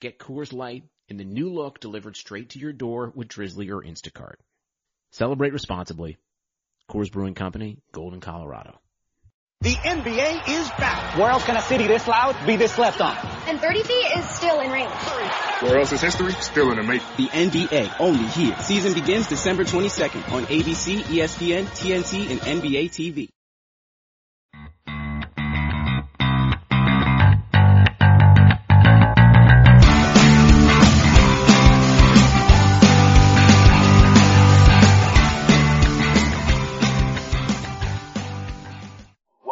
Get Coors Light in the new look delivered straight to your door with Drizly or Instacart. Celebrate responsibly. Coors Brewing Company, Golden, Colorado. The NBA is back. Where else can a city this loud be this left on? And 30 feet is still in range. Where else is history still in the making? The NBA, only here. Season begins December 22nd on ABC, ESPN, TNT, and NBA TV.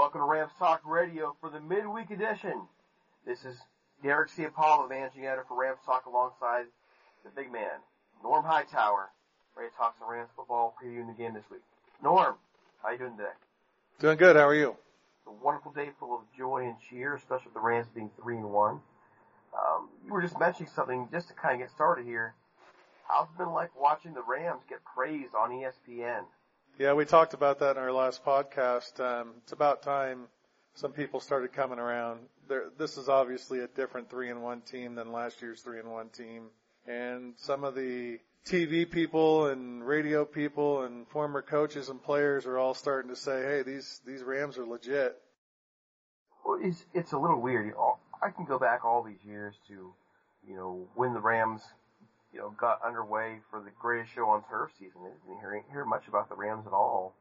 Welcome to Rams Talk Radio for the midweek edition. This is Derek C. Apollo, managing editor for Rams Talk alongside the big man, Norm Hightower, ready to talk some Rams football, previewing the game this week. Norm, how you doing today? Doing good. How are you? It's a wonderful day full of joy and cheer, especially with the Rams being three and one. Um, you were just mentioning something just to kind of get started here. How's it been like watching the Rams get praised on ESPN? Yeah, we talked about that in our last podcast. Um, it's about time some people started coming around. There, this is obviously a different three and one team than last year's three and one team, and some of the TV people and radio people and former coaches and players are all starting to say, "Hey, these these Rams are legit." Well, it's it's a little weird. I can go back all these years to, you know, when the Rams, you know, got underway for the greatest show on turf season. I didn't hear, hear much about the Rams at all,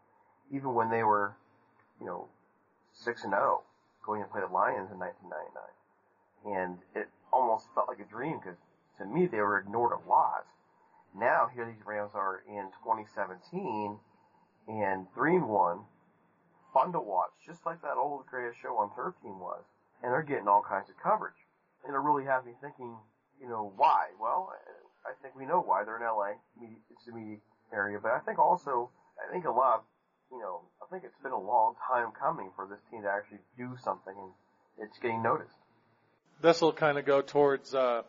even when they were, you know, six and zero going to play the Lions in 1999, and it almost felt like a dream because to me they were ignored a lot. Now here these Rams are in 2017 and three and one, fun to watch, just like that old greatest show on turf team was, and they're getting all kinds of coverage, and it really has me thinking, you know, why? Well, I think we know why. They're in LA, it's the media area, but I think also, I think a lot of, you know, I think it's been a long time coming for this team to actually do something, and it's getting noticed. This will kind of go towards uh,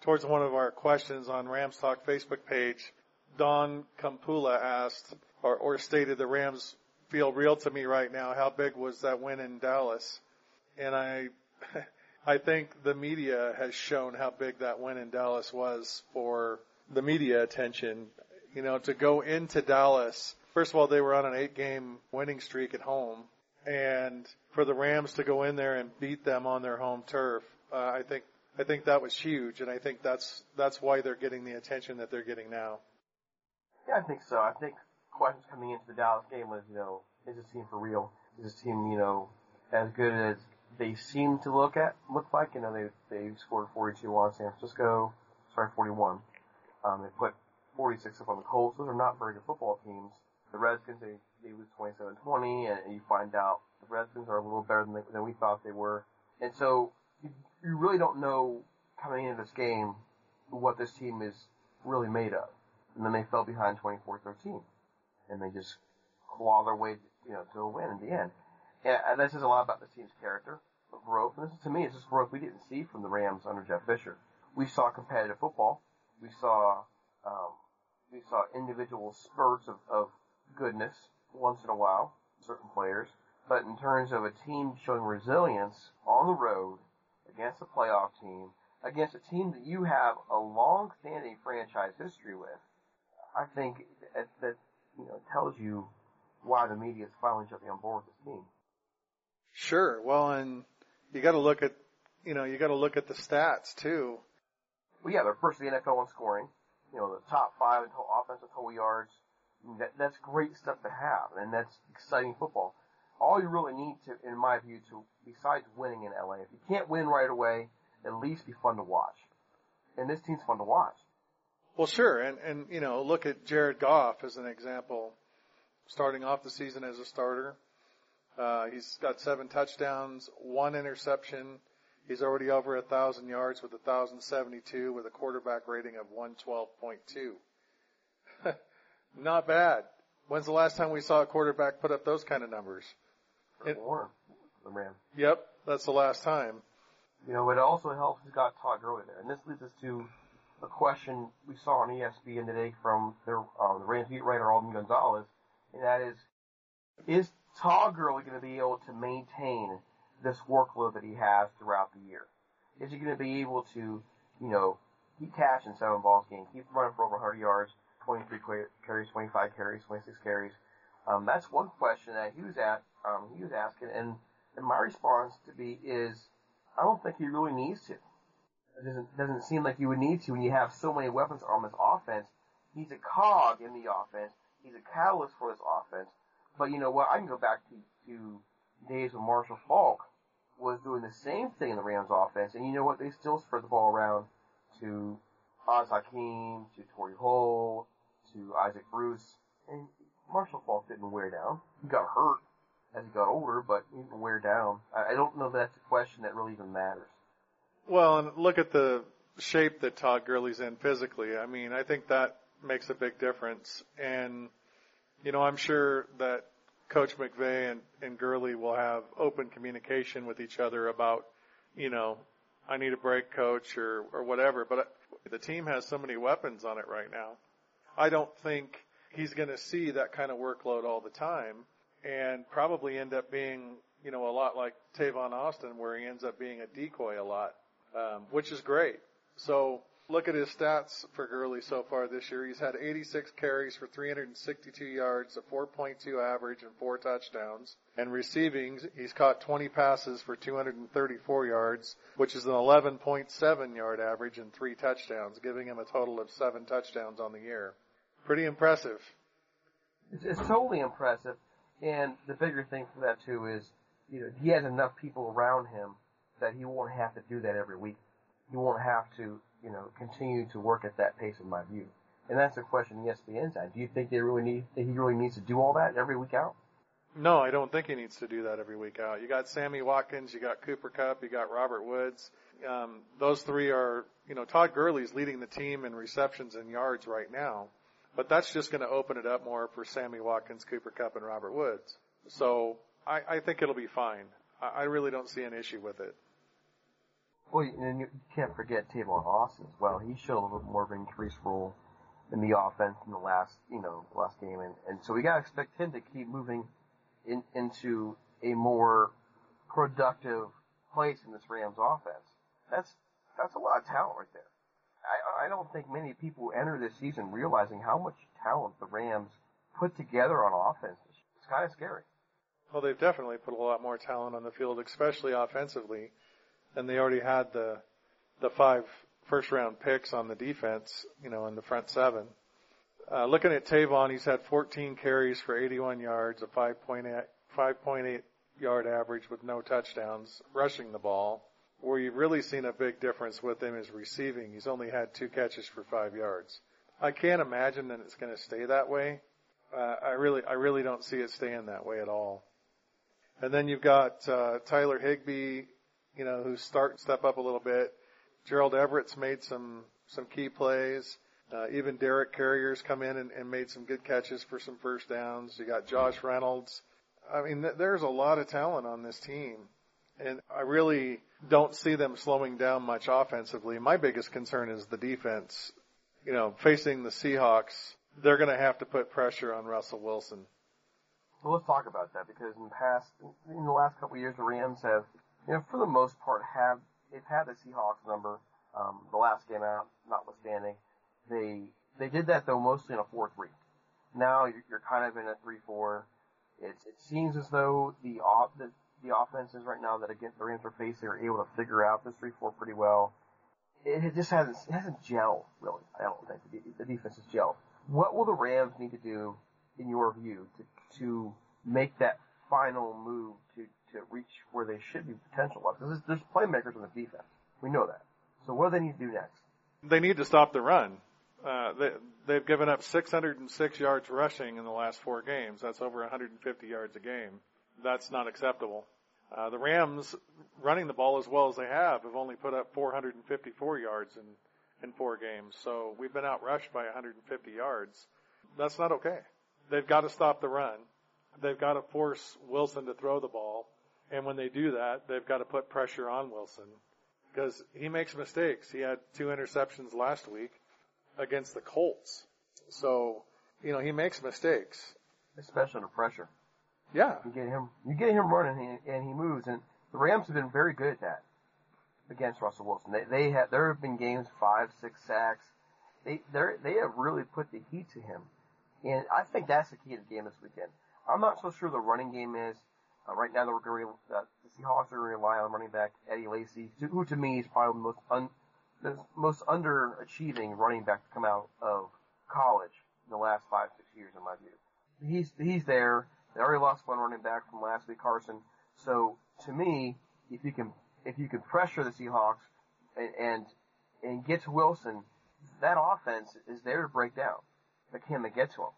towards one of our questions on Rams Talk Facebook page. Don Campula asked or, or stated the Rams feel real to me right now. How big was that win in Dallas? And I, I think the media has shown how big that win in Dallas was for the media attention. You know, to go into Dallas, first of all, they were on an eight game winning streak at home. And for the Rams to go in there and beat them on their home turf, uh, I think, I think that was huge. And I think that's, that's why they're getting the attention that they're getting now. Yeah, I think so. I think questions coming into the Dallas game was, you know, is this team for real? Is this team, you know, as good as they seem to look at look like? You know, they they scored 42 on San Francisco, sorry, 41. Um, they put 46 up on the Colts. Those are not very good football teams. The Redskins they they lose 27-20, and, and you find out the Redskins are a little better than they, than we thought they were. And so you, you really don't know coming into this game what this team is really made of. and then they fell behind 24-13, and they just claw their way, you know, to a win in the end. And that says a lot about this team's character, growth, and this is, to me, it's just growth we didn't see from the Rams under Jeff Fisher. We saw competitive football. We saw, um, we saw individual spurts of, of goodness once in a while, certain players. But in terms of a team showing resilience on the road against a playoff team, against a team that you have a long-standing franchise history with, I think that, that you know tells you why the media is finally jumping on board with this team. Sure. Well, and you got to look at you know you got to look at the stats too. Well, yeah, they're first in the NFL in scoring. You know, the top five in total offensive total yards. That, that's great stuff to have, and that's exciting football. All you really need to, in my view, to besides winning in LA, if you can't win right away, at least be fun to watch. And this team's fun to watch. Well, sure, and and you know, look at Jared Goff as an example. Starting off the season as a starter, uh, he's got seven touchdowns, one interception. He's already over a thousand yards with a thousand seventy-two with a quarterback rating of one twelve point two. Not bad. When's the last time we saw a quarterback put up those kind of numbers? It, the Ram. Yep, that's the last time. You know, it also helps he's got Todd Gurley there, and this leads us to a question we saw on ESPN today from their uh, the Rams beat writer Alden Gonzalez, and that is, is Todd Gurley going to be able to maintain this workload that he has throughout the year? Is he going to be able to, you know, keep catching seven balls a game, keep running for over 100 yards, 23 carries, 25 carries, 26 carries? Um, that's one question that he was at, um, he was asking, and, and my response to be is, I don't think he really needs to. It doesn't, doesn't seem like you would need to when you have so many weapons on this offense. He's a cog in the offense. He's a catalyst for this offense. But you know what? I can go back to, to days when Marshall Faulk was doing the same thing in the Rams offense, and you know what? They still spread the ball around to Az Hakim, to Torry Holt, to Isaac Bruce, and Marshall Faulk didn't wear down. He got hurt as he got older, but he didn't wear down. I, I don't know if that's a question that really even matters. Well, and look at the shape that Todd Gurley's in physically. I mean, I think that makes a big difference. And you know, I'm sure that Coach McVay and, and Gurley will have open communication with each other about, you know, I need a break, coach, or or whatever. But the team has so many weapons on it right now. I don't think he's going to see that kind of workload all the time, and probably end up being, you know, a lot like Tavon Austin, where he ends up being a decoy a lot, um, which is great. So Look at his stats for Gurley so far this year. He's had 86 carries for 362 yards, a 4.2 average, and four touchdowns. And receiving, he's caught 20 passes for 234 yards, which is an 11.7 yard average and three touchdowns, giving him a total of seven touchdowns on the year. Pretty impressive. It's, it's totally impressive. And the bigger thing for that too is, you know, he has enough people around him that he won't have to do that every week. He won't have to you know, continue to work at that pace in my view. And that's the question ESPN's at. Do you think they really need, he really needs to do all that every week out? No, I don't think he needs to do that every week out. You got Sammy Watkins, you got Cooper Kupp, you got Robert Woods. Um, those three are, you know, Todd Gurley's leading the team in receptions and yards right now, but that's just going to open it up more for Sammy Watkins, Cooper Kupp, and Robert Woods. So I, I think it'll be fine. I, I really don't see an issue with it. Well, and you can't forget Tavon Austin as well. He showed a little bit more of an increased role in the offense in the last, you know, last game, and, and so we gotta expect him to keep moving in, into a more productive place in this Rams offense. That's that's a lot of talent right there. I, I don't think many people enter this season realizing how much talent the Rams put together on offense. It's kind of scary. Well, they've definitely put a lot more talent on the field, especially offensively and they already had the the five first round picks on the defense, you know, in the front seven. Uh, looking at Tavon, he's had 14 carries for 81 yards, a 5.8, 5.8 yard average with no touchdowns, rushing the ball. Where you've really seen a big difference with him is receiving. He's only had two catches for five yards. I can't imagine that it's going to stay that way. Uh, I really, I really don't see it staying that way at all. And then you've got uh, Tyler Higbee you know, who's starting to step up a little bit. Gerald Everett's made some some key plays. Uh, even Derek Carrier's come in and, and made some good catches for some first downs. You got Josh Reynolds. I mean, th- there's a lot of talent on this team. And I really don't see them slowing down much offensively. My biggest concern is the defense. You know, facing the Seahawks, they're going to have to put pressure on Russell Wilson. Well, let's talk about that because in past, in the last couple of years, the Rams have, you know, for the most part, have they've had the Seahawks number. Um, the last game out, notwithstanding, they they did that though mostly in a four-three. Now you're, you're kind of in a three-four. It's it seems as though the off the, the offenses right now that against the Rams are facing are able to figure out this three-four pretty well. It, it just hasn't it hasn't gelled really. I don't think the, the defense is gelled. What will the Rams need to do, in your view, to to make that final move to reach where they should be potential wise? There's, there's playmakers on the defense. We know that. So what do they need to do next? They need to stop the run. Uh, they, they've given up 606 yards rushing in the last four games. That's over 150 yards a game. That's not acceptable. Uh, the Rams, running the ball as well as they have, have only put up 454 yards in, in four games. So we've been outrushed by 150 yards. That's not okay. They've got to stop the run. They've got to force Wilson to throw the ball. And when they do that, they've got to put pressure on Wilson because he makes mistakes. He had two interceptions last week against the Colts. So, you know, he makes mistakes. Especially under pressure. Yeah. You get him, you get him running and he, and he moves and the Rams have been very good at that against Russell Wilson. They, they have, there have been games, five, six sacks. They, they're, they have really put the heat to him. And I think that's the key to the game this weekend. I'm not so sure the running game is. Uh, right now, they're uh, the Seahawks are going to rely on running back Eddie Lacy, who to me is probably the most un, the most underachieving running back to come out of college in the last five six years, in my view. He's he's there. They already lost one running back from last week, Carson. So to me, if you can if you can pressure the Seahawks and and, and get to Wilson, that offense is there to break down. But can they get to him?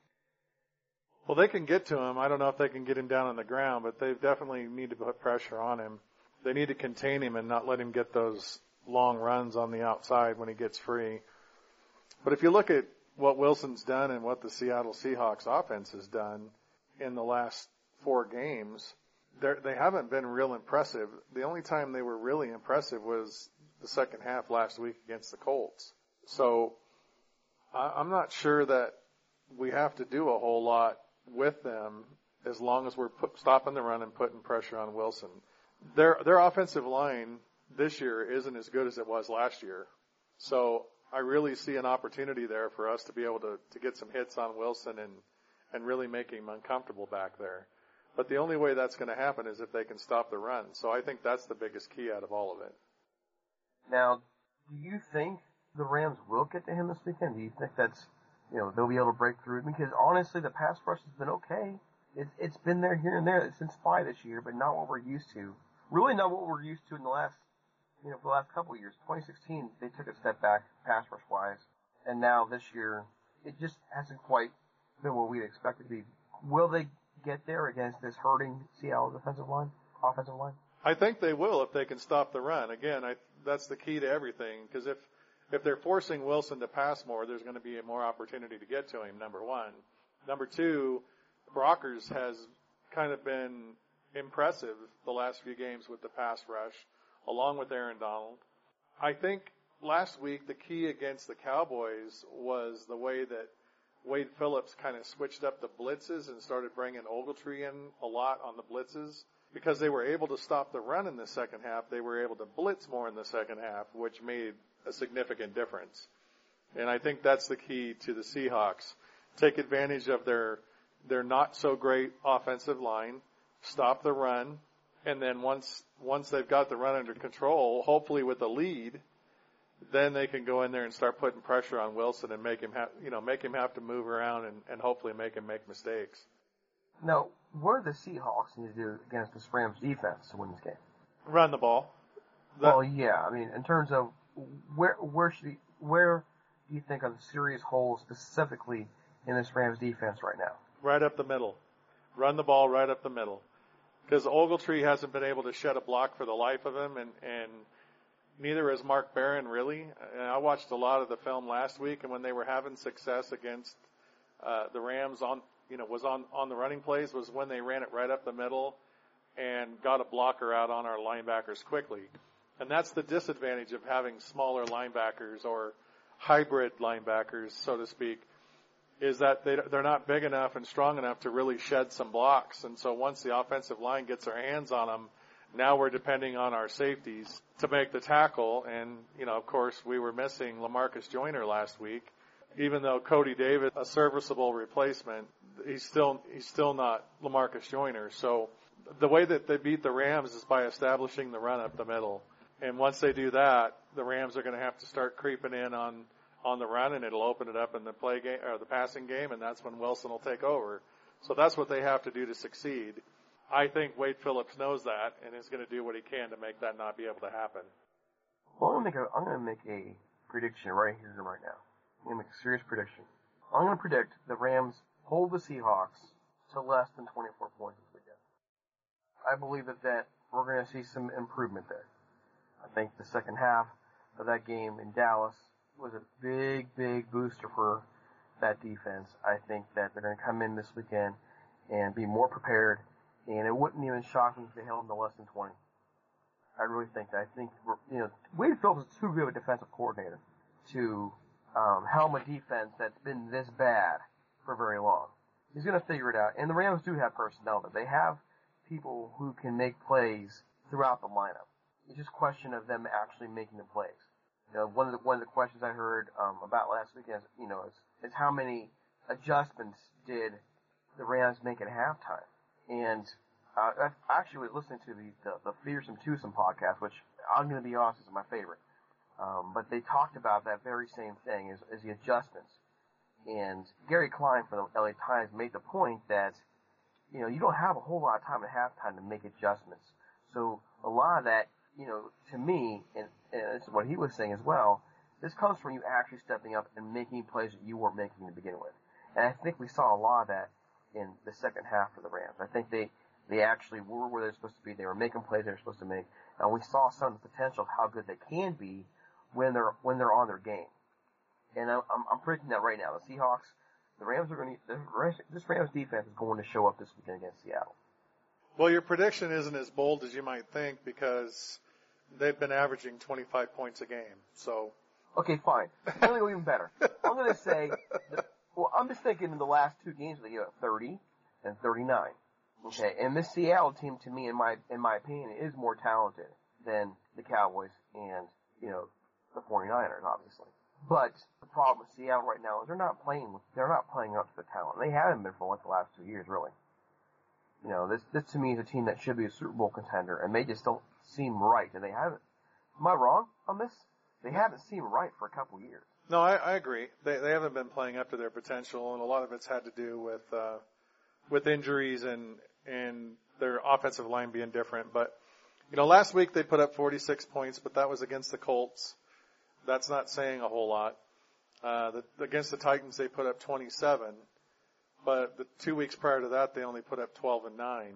Well, they can get to him. I don't know if they can get him down on the ground, but they definitely need to put pressure on him. They need to contain him and not let him get those long runs on the outside when he gets free. But if you look at what Wilson's done and what the Seattle Seahawks offense has done in the last four games, they haven't been real impressive. The only time they were really impressive was the second half last week against the Colts. So I'm not sure that we have to do a whole lot with them as long as we're put, stopping the run and putting pressure on Wilson. Their their offensive line this year isn't as good as it was last year. So I really see an opportunity there for us to be able to, to get some hits on Wilson and, and really make him uncomfortable back there. But the only way that's going to happen is if they can stop the run. So I think that's the biggest key out of all of it. Now, do you think the Rams will get to him this weekend? Do you think that's you know, they'll be able to break through. Because honestly, the pass rush has been okay. It's it's been there here and there. Been spy this year, but not what we're used to. Really, not what we're used to in the last, you know, for the last couple of years. 2016, they took a step back pass rush wise, and now this year, it just hasn't quite been what we'd expect to be. Will they get there against this hurting Seattle defensive line, offensive line? I think they will if they can stop the run. Again, I, that's the key to everything. Because if if they're forcing Wilson to pass more, there's going to be more opportunity to get to him, number one. Number two, Brockers has kind of been impressive the last few games with the pass rush, along with Aaron Donald. I think last week the key against the Cowboys was the way that Wade Phillips kind of switched up the blitzes and started bringing Ogletree in a lot on the blitzes. Because they were able to stop the run in the second half, they were able to blitz more in the second half, which made a significant difference. And I think that's the key to the Seahawks. Take advantage of their, their not so great offensive line, stop the run, and then once, once they've got the run under control, hopefully with a lead, then they can go in there and start putting pressure on Wilson and make him have, you know, make him have to move around and, and hopefully make him make mistakes. Now, what do the Seahawks need to do against the Rams defense to win this game? Run the ball. The, well, yeah. I mean, in terms of where where should he, where do you think are the serious holes specifically in this Rams defense right now? Right up the middle. Run the ball right up the middle. Because Ogletree hasn't been able to shed a block for the life of him, and and neither is Mark Barron really. And I watched a lot of the film last week, and when they were having success against uh, the Rams on, you know, was on on the running plays was when they ran it right up the middle and got a blocker out on our linebackers quickly. And that's the disadvantage of having smaller linebackers or hybrid linebackers, so to speak, is that they, they're not big enough and strong enough to really shed some blocks. And so once the offensive line gets their hands on them, now we're depending on our safeties to make the tackle. And, you know, of course, we were missing Lamarcus Joyner last week. Even though Cody Davis, a serviceable replacement, he's still, he's still not Lamarcus Joyner. So the way that they beat the Rams is by establishing the run up the middle. And once they do that, the Rams are going to have to start creeping in on, on the run and it'll open it up in the play game or the passing game and that's when Wilson will take over. So that's what they have to do to succeed. I think Wade Phillips knows that and is going to do what he can to make that not be able to happen. Well, I'm going to make a, I'm going to make a prediction right here and right now. I'm going to make a serious prediction. I'm going to predict the Rams hold the Seahawks to less than 24 points this weekend. I believe that, that we're going to see some improvement there. I think the second half of that game in Dallas was a big, big booster for that defense. I think that they're going to come in this weekend and be more prepared and it wouldn't even shock me if they held them to less than 20. I really think that. I think, you know, Wade Phillips is too good of a defensive coordinator to um, helm a defense that's been this bad for very long. He's going to figure it out. And the Rams do have personnel there. They have people who can make plays throughout the lineup. It's just a question of them actually making the plays. You know, one of the one of the questions I heard um, about last week is, you know, is, is how many adjustments did the Rams make at halftime? And uh, I actually was listening to the, the, the Fearsome Twosome podcast, which I'm going to be honest is my favorite. Um, but they talked about that very same thing is, is the adjustments. And Gary Klein from the LA Times made the point that, you know, you don't have a whole lot of time at halftime to make adjustments. So a lot of that, you know, to me, and, and this is what he was saying as well, this comes from you actually stepping up and making plays that you weren't making to begin with. And I think we saw a lot of that in the second half for the Rams. I think they they actually were where they're supposed to be. They were making plays they were supposed to make, and we saw some of the potential of how good they can be when they're when they're on their game. And I'm I'm predicting that right now. The Seahawks, the Rams are going to this Rams defense is going to show up this weekend against Seattle. Well, your prediction isn't as bold as you might think because they've been averaging 25 points a game. So. Okay, fine. I'm going to go even better. I'm going to say, that, well, I'm just thinking in the last two games they gave up 30 and 39. Okay, and this Seattle team, to me, in my in my opinion, is more talented than the Cowboys and you know the 49ers, obviously. But the problem with Seattle right now is they're not playing they're not playing up to the talent. They haven't been for like the last two years, really. You know, this this to me is a team that should be a Super Bowl contender, and they just don't seem right, and they haven't. Am I wrong on this? They haven't seemed right for a couple years. No, I, I agree. They they haven't been playing up to their potential, and a lot of it's had to do with uh, with injuries and and their offensive line being different. But you know, last week they put up 46 points, but that was against the Colts. That's not saying a whole lot. Uh, the, against the Titans they put up 27, but the two weeks prior to that they only put up 12 and 9.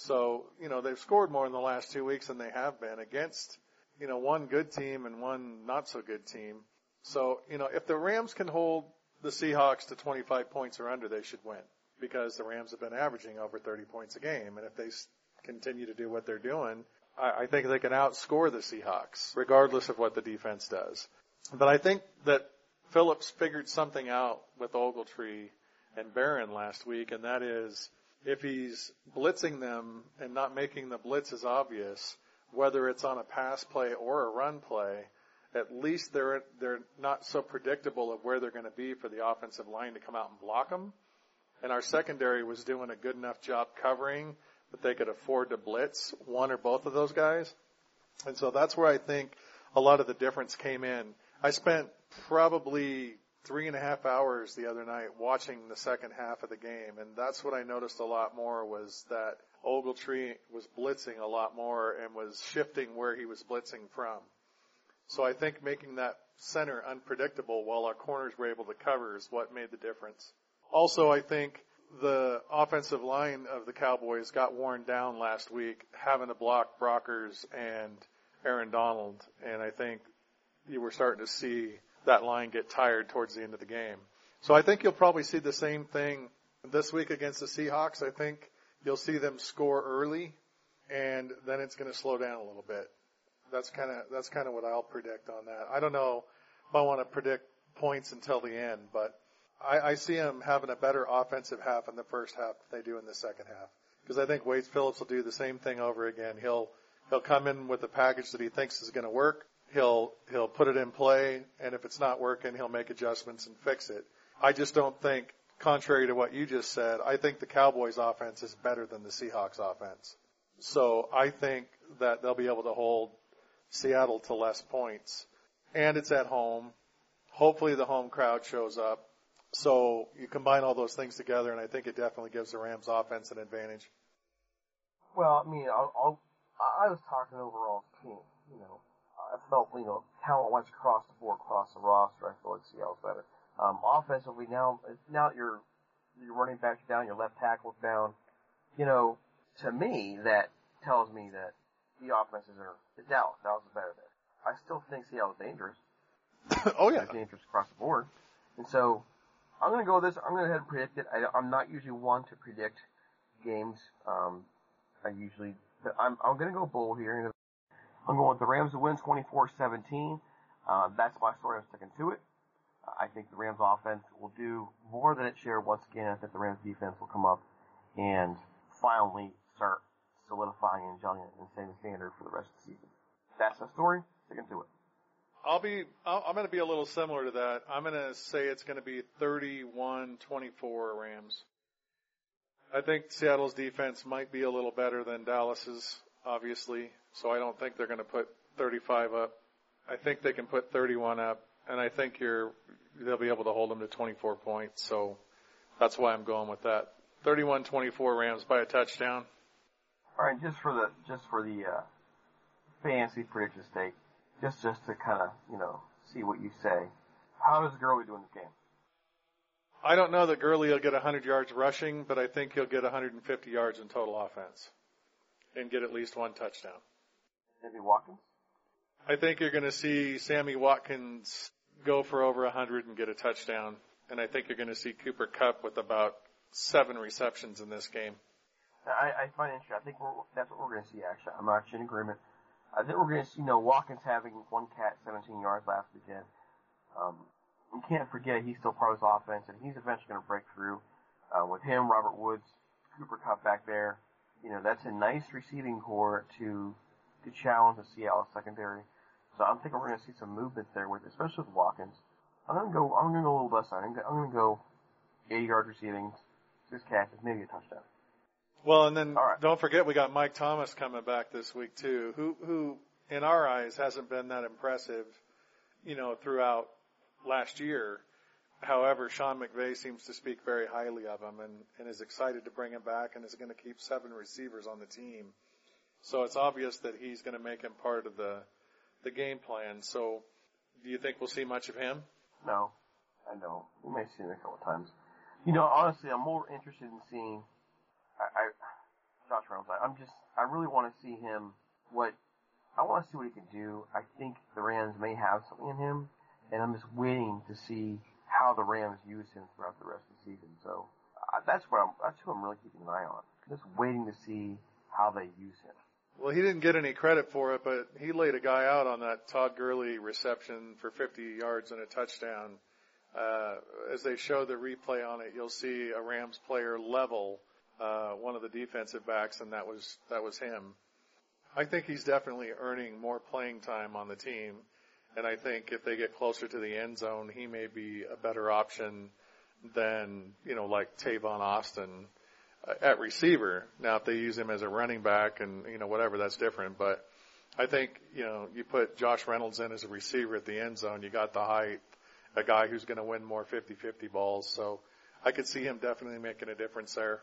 So, you know, they've scored more in the last two weeks than they have been against, you know, one good team and one not so good team. So, you know, if the Rams can hold the Seahawks to 25 points or under, they should win because the Rams have been averaging over 30 points a game. And if they continue to do what they're doing, I, I think they can outscore the Seahawks, regardless of what the defense does. But I think that Phillips figured something out with Ogletree and Barron last week, and that is if he's blitzing them and not making the blitz as obvious, whether it's on a pass play or a run play, at least they're they're not so predictable of where they're going to be for the offensive line to come out and block them and our secondary was doing a good enough job covering that they could afford to blitz one or both of those guys. And so that's where I think a lot of the difference came in. I spent probably three and a half hours the other night watching the second half of the game, and that's what I noticed a lot more was that Ogletree was blitzing a lot more and was shifting where he was blitzing from. So I think making that center unpredictable while our corners were able to cover is what made the difference. Also, I think the offensive line of the Cowboys got worn down last week, having to block Brockers and Aaron Donald, and I think you were starting to see that line get tired towards the end of the game. So I think you'll probably see the same thing this week against the Seahawks. I think you'll see them score early, and then it's going to slow down a little bit. That's kind of that's kind of what I'll predict on that. I don't know if I want to predict points until the end, but I, I see them having a better offensive half in the first half than they do in the second half. Because I think Wade Phillips will do the same thing over again. He'll he'll come in with a package that he thinks is going to work. He'll he'll put it in play, and if it's not working, he'll make adjustments and fix it. I just don't think, contrary to what you just said, I think the Cowboys' offense is better than the Seahawks' offense. So I think that they'll be able to hold Seattle to less points. And it's at home. Hopefully the home crowd shows up. So you combine all those things together, and I think it definitely gives the Rams offense an advantage. Well, I mean, I'll, I'll, I was talking overall team. You know, I felt, you know, talent-wise across the board, across the roster, I feel like Seattle's better. Um, offensively, now, now that your your running back's down, your left tackle's down, you know, to me, that tells me that the offenses are Dallas. Dallas is better there. I still think Seattle's dangerous. oh yeah, They're dangerous across the board. And so I'm to go with this. I'm to go ahead and predict it. I, I'm not usually one to predict games. Um, I usually, but I'm I'm to go bold here. I'm going with the Rams to win 24-17. Uh, that's my story. I'm sticking to it. I think the Rams offense will do more than its shared once again. I think the Rams defense will come up and finally start solidifying and gelling and setting the standard for the rest of the season. That's my story. Sticking to it. I'll be, I'll, I'm going to be a little similar to that. I'm going to say it's going to be 31-24 Rams. I think Seattle's defense might be a little better than Dallas's, obviously. So I don't think they're going to put 35 up. I think they can put 31 up, and I think you're they'll be able to hold them to 24 points. So that's why I'm going with that. 31-24 Rams by a touchdown. All right, just for the just for the uh, fancy prediction sake, just just to kind of you know see what you say. How does Gurley do in this game? I don't know that Gurley will get 100 yards rushing, but I think he'll get 150 yards in total offense and get at least one touchdown. Maybe Watkins. I think you're going to see Sammy Watkins go for over 100 and get a touchdown, and I think you're going to see Cooper Kupp with about seven receptions in this game. I, I find it interesting. I think we're, that's what we're going to see. Actually, I'm actually in agreement. I think we're going to see, you know, Watkins having one cat 17 yards last weekend. Um, you can't forget he's still part of his offense, and he's eventually going to break through. Uh, with him, Robert Woods, Cooper Kupp back there, you know, that's a nice receiving corps to to challenge the Seattle secondary. So I'm thinking we're going to see some movement there with, especially with Watkins. I'm going to go. I'm going to go a little less. I'm going to go 80 yards receiving, six catches, maybe a touchdown. Well, and then right. don't forget we got Mike Thomas coming back this week too, who who in our eyes hasn't been that impressive, you know, throughout last year. However, Sean McVay seems to speak very highly of him and, and is excited to bring him back and is going to keep seven receivers on the team. So it's obvious that he's going to make him part of the the game plan. So do you think we'll see much of him? No, I don't. We may see him a couple of times. You know, honestly, I'm more interested in seeing. I, I Josh Reynolds. I, I'm just. I really want to see him. What I want to see what he can do. I think the Rams may have something in him, and I'm just waiting to see how the Rams use him throughout the rest of the season. So uh, that's what I'm. That's who I'm really keeping an eye on. Just waiting to see how they use him. Well, he didn't get any credit for it, but he laid a guy out on that Todd Gurley reception for 50 yards and a touchdown. Uh, as they show the replay on it, you'll see a Rams player level uh, one of the defensive backs, and that was that was him. I think he's definitely earning more playing time on the team, and I think if they get closer to the end zone, he may be a better option than you know like Tavon Austin uh, at receiver. Now, if they use him as a running back and you know whatever, that's different. But I think you know you put Josh Reynolds in as a receiver at the end zone, you got the height, a guy who's going to win more 50-50 balls. So I could see him definitely making a difference there.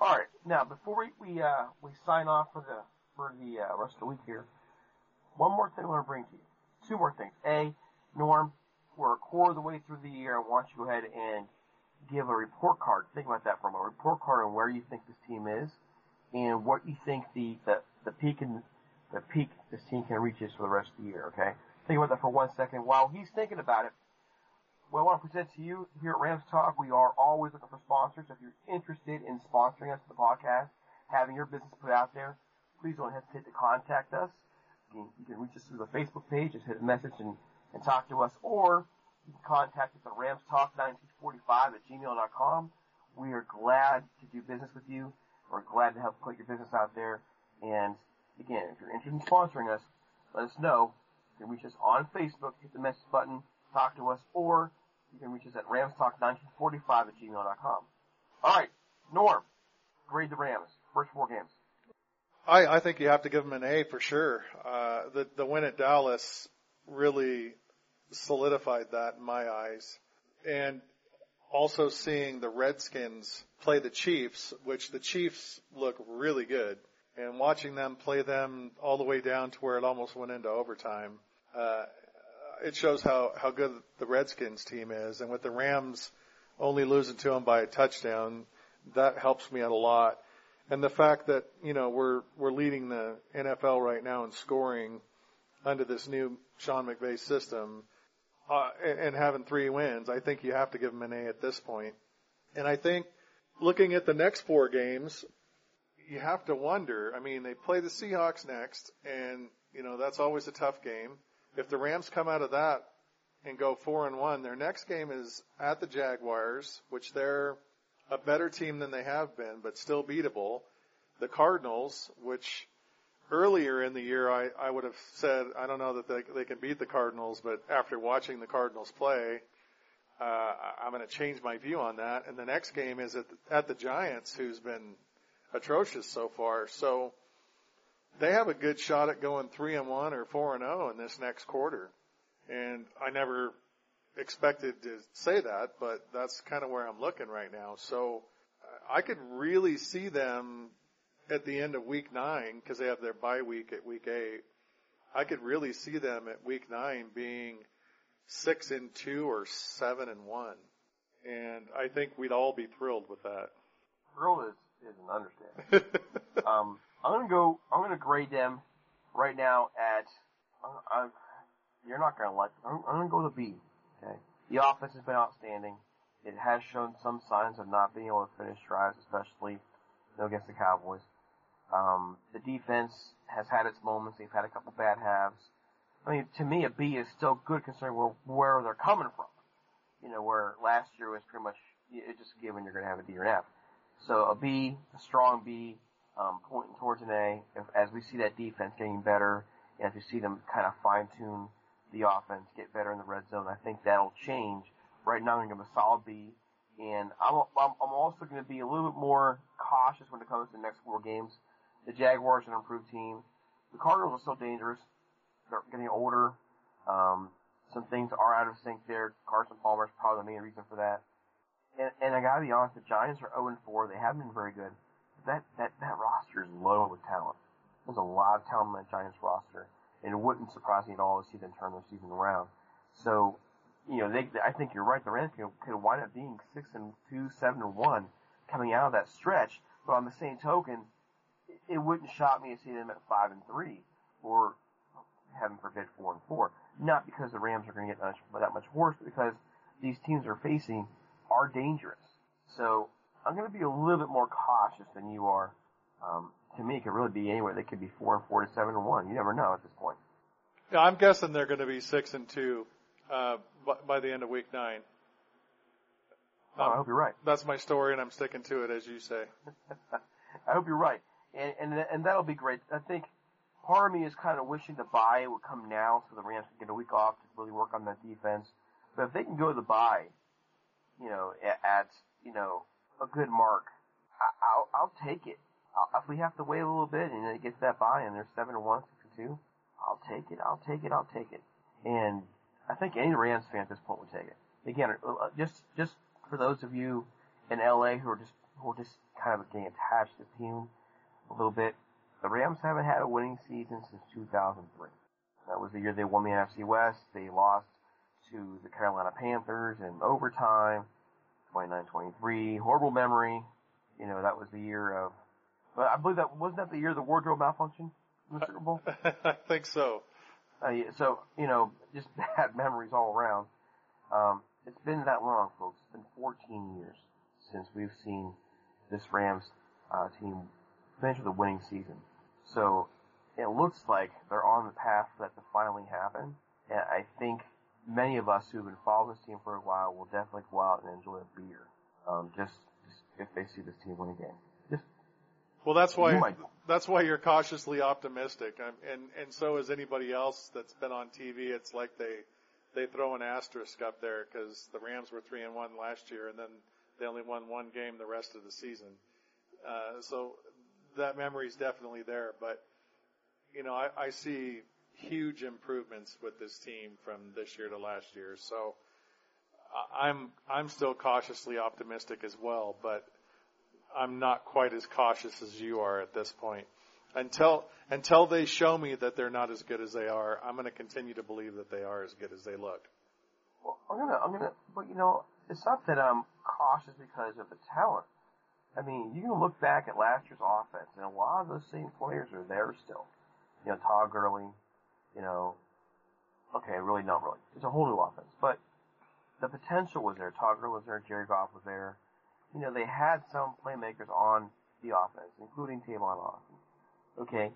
All right. Now, before we we, uh, we sign off for the for the uh, rest of the week here, one more thing I want to bring to you. Two more things. A, Norm, we're a quarter of the way through the year. I want you to go ahead and give a report card. Think about that for a moment. Report card on where you think this team is and what you think the the, the peak the peak this team can reach is for the rest of the year. Okay, think about that for one second. While he's thinking about it, what I want to present to you here at Rams Talk, we are always looking for sponsors. If you're interested in sponsoring us for the podcast, having your business put out there, please don't hesitate to contact us. You can, reach us through the Facebook page, just hit a message and, and talk to us, or you can contact us at ramstalk1945 at gmail.com. We are glad to do business with you. We're glad to help put your business out there. And again, if you're interested in sponsoring us, let us know. You can reach us on Facebook, hit the message button, talk to us, or you can reach us at ramstalk1945 at gmail.com. Alright, Norm, grade the Rams. First four games. I, I think you have to give them an A for sure. Uh, the, the win at Dallas really solidified that in my eyes. And also seeing the Redskins play the Chiefs, which the Chiefs look really good, and watching them play them all the way down to where it almost went into overtime, uh, it shows how, how good the Redskins team is. And with the Rams only losing to them by a touchdown, that helps me out a lot. And the fact that, you know, we're, we're leading the NFL right now in scoring under this new Sean McVay system, uh, and, and having three wins, I think you have to give them an A at this point. And I think looking at the next four games, you have to wonder, I mean, they play the Seahawks next, and, you know, that's always a tough game. If the Rams come out of that and go four and one, their next game is at the Jaguars, which they're a better team than they have been, but still beatable. The Cardinals, which earlier in the year I, I would have said I don't know that they, they can beat the Cardinals, but after watching the Cardinals play, uh, I'm going to change my view on that. And the next game is at the, at the Giants, who's been atrocious so far. So they have a good shot at going three and one or four and zero in this next quarter. And I never expected to say that, but that's kind of where I'm looking right now. So uh, I could really see them at the end of week nine, because they have their bye week at week eight. I could really see them at week nine being six and two or seven and one. And I think we'd all be thrilled with that. Thrilled is, is an understatement. um, I'm gonna go, I'm gonna grade them right now at, I'm, I'm, you're not gonna like, I'm, I'm gonna go with a B. Okay. The offense has been outstanding. It has shown some signs of not being able to finish drives, especially you against the Cowboys. Um, the defense has had its moments. They've had a couple bad halves. I mean, to me, a B is still good considering where, where they're coming from. You know, where last year was pretty much, it just given you're going to have a D or an F. So a B, a strong B, um, pointing towards an A, if, as we see that defense getting better, and as we see them kind of fine tune the offense, get better in the red zone, I think that'll change. Right now, I'm going to B, and I'm, I'm, I'm also going to be a little bit more cautious when it comes to the next four games. The Jaguars are an improved team. The Cardinals are still dangerous. They're getting older. Um, some things are out of sync there. Carson Palmer is probably the main reason for that. And, and I gotta be honest, the Giants are 0 4. They haven't been very good. That, that, that roster is loaded with talent. There's a lot of talent on that Giants roster. And it wouldn't surprise me at all to see them turn their season around. So, you know, they, I think you're right. The Rams could, could wind up being 6 and 2, 7 and 1 coming out of that stretch. But on the same token, it wouldn't shock me to see them at five and three, or heaven forbid four and four. Not because the Rams are going to get much, that much worse, but because these teams are facing are dangerous. So I'm going to be a little bit more cautious than you are. Um, to me, it could really be anywhere. They could be four and four to seven and one. You never know at this point. Yeah, I'm guessing they're going to be six and two uh, by, by the end of week nine. Um, oh, I hope you're right. That's my story, and I'm sticking to it, as you say. I hope you're right and and and that'll be great. I think part of me is kind of wishing the bye would come now, so the Rams can get a week off to really work on that defense. But if they can go to the bye, you know, at, at you know a good mark, I, I'll I'll take it. If we have to wait a little bit and it gets that bye and they're seven and one, six and two, I'll take it. I'll take it. I'll take it. And I think any Rams fan at this point would take it. Again, uh, just just for those of you in LA who are just who are just kind of getting attached to the team a little bit. The Rams haven't had a winning season since 2003. That was the year they won the NFC West. They lost to the Carolina Panthers in overtime, 29-23. Horrible memory. You know, that was the year of, but I believe that, wasn't that the year the wardrobe malfunction? in the Super Bowl? I think so. Uh, yeah, so you know, just bad memories all around. Um, it's been that long, folks. It's been 14 years since we've seen this Rams uh, team finish with a winning season. So it looks like they're on the path for that to finally happen. And I think many of us who've been following this team for a while will definitely go out and enjoy a beer, um, just, just if they see this team win a game. Well, that's why You might- that's why you're cautiously optimistic, I'm, and and so is anybody else that's been on TV. It's like they they throw an asterisk up there because the Rams were three and one last year, and then they only won one game the rest of the season. Uh, so that memory's definitely there, but you know I, I see huge improvements with this team from this year to last year. So I- I'm I'm still cautiously optimistic as well, but I'm not quite as cautious as you are at this point. Until until they show me that they're not as good as they are, I'm going to continue to believe that they are as good as they look. Well, I'm gonna, I'm gonna, but you know, it's not that I'm cautious because of the talent. I mean, you can look back at last year's offense, and a lot of those same players are there still. You know, Todd Gurley, you know, okay, really not really. It's a whole new offense, but the potential was there. Todd Gurley was there, Jared Goff was there. You know, they had some playmakers on the offense, including Tavon Austin. Okay,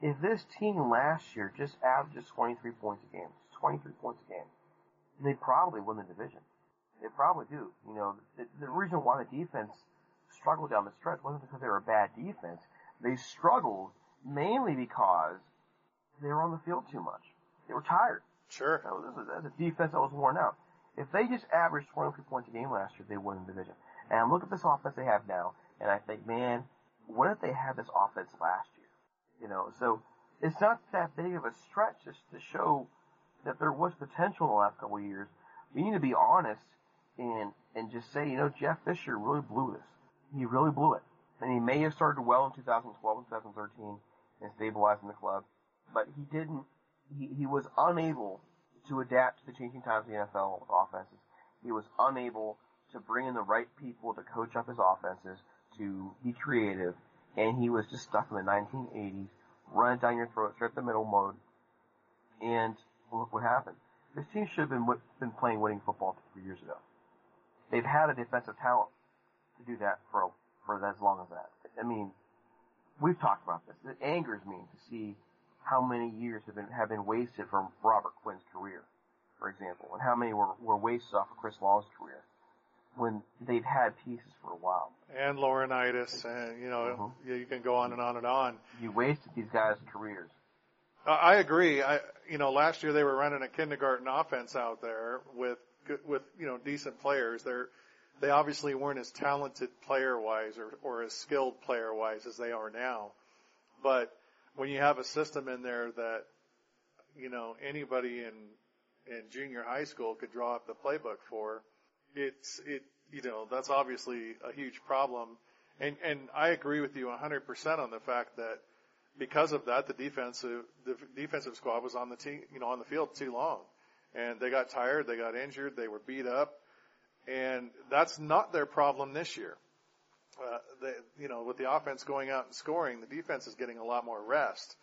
if this team last year just averages 23 points a game, 23 points a game, they probably win the division. They probably do. You know, the, the reason why the defense struggled down the stretch wasn't because they were a bad defense. They struggled mainly because they were on the field too much. They were tired. Sure. That was, that was a defense that was worn out. If they just averaged 23 points a game last year, they win the division. And I look at this offense they have now, and I think, man, what if they had this offense last year? You know, so it's not that big of a stretch just to show that there was potential in the last couple of years. We need to be honest and and just say, you know, Jeff Fisher really blew this. He really blew it. And he may have started well in 2012 and 2013 and stabilizing the club, but he didn't. He he was unable to adapt to the changing times of the NFL offenses. He was unable to bring in the right people to coach up his offenses, to be creative, and he was just stuck in the 1980s, run it down your throat, straight the middle mode, and look what happened. This team should have been been playing winning football three years ago. They've had a defensive talent to do that for for as long as that. I mean, we've talked about this. It angers me to see how many years have been have been wasted from Robert Quinn's career, for example, and how many were, were wasted off of Chris Long's career when they've had pieces for a while. And Laurinaitis, and you know, uh-huh. you, you can go on and on and on. You wasted these guys' careers. I I agree. I, you know, last year they were running a kindergarten offense out there with, good- with, you know, decent players. They're, they obviously weren't as talented player wise or, or as skilled player wise as they are now. But when you have a system in there that, you know, anybody in, in junior high school could draw up the playbook for, it's, it, you know, that's obviously a huge problem. And, and I agree with you 100% on the fact that because of that, the defensive the defensive squad was on the team, you know, on the field too long, and they got tired, they got injured, they were beat up, and that's not their problem this year. Uh, they, you know, with the offense going out and scoring, the defense is getting a lot more rest.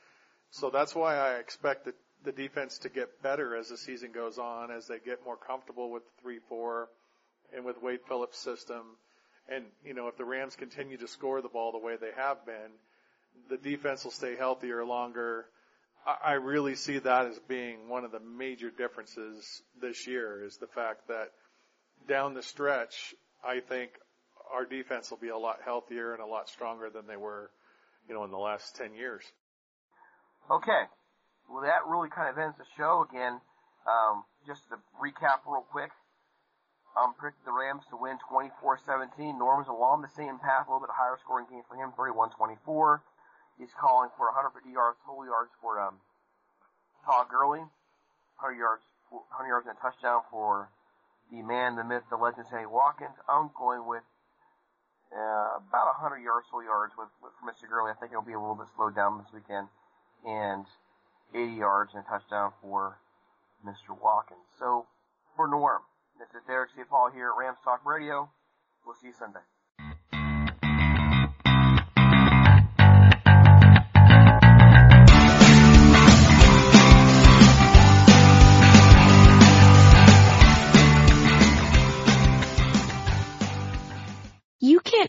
So that's why I expect the, the defense to get better as the season goes on, as they get more comfortable with the three-four and with Wade Phillips' system. And you know, if the Rams continue to score the ball the way they have been, the defense will stay healthier longer. I really see that as being one of the major differences this year is the fact that down the stretch, I think our defense will be a lot healthier and a lot stronger than they were, you know, in the last 10 years. Okay. Well, that really kind of ends the show again. Um, just to recap real quick. I'm predicting the Rams to win 24-17. Norman's along the same path, a little bit higher scoring game for him, 31-24. He's calling for 150 yards, total yards for um, Todd Gurley, 100 yards, 100 yards and a touchdown for the man, the myth, the legend, Sammy Watkins. I'm going with uh, about 100 yards, total yards with, with for Mr. Gurley. I think it'll be a little bit slowed down this weekend, and 80 yards and a touchdown for Mr. Watkins. So for Norm, this is Derek C. Paul here at Rams Talk Radio. We'll see you Sunday.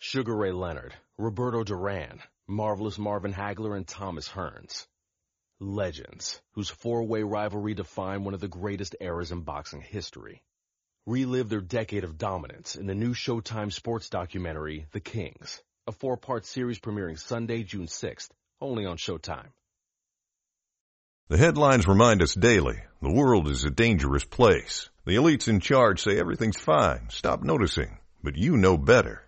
Sugar Ray Leonard, Roberto Duran, Marvelous Marvin Hagler, and Thomas Hearns. Legends, whose four-way rivalry defined one of the greatest eras in boxing history. Relive their decade of dominance in the new Showtime sports documentary, The Kings, a four-part series premiering Sunday, June 6th, only on Showtime. The headlines remind us daily, the world is a dangerous place. The elites in charge say everything's fine, stop noticing, but you know better.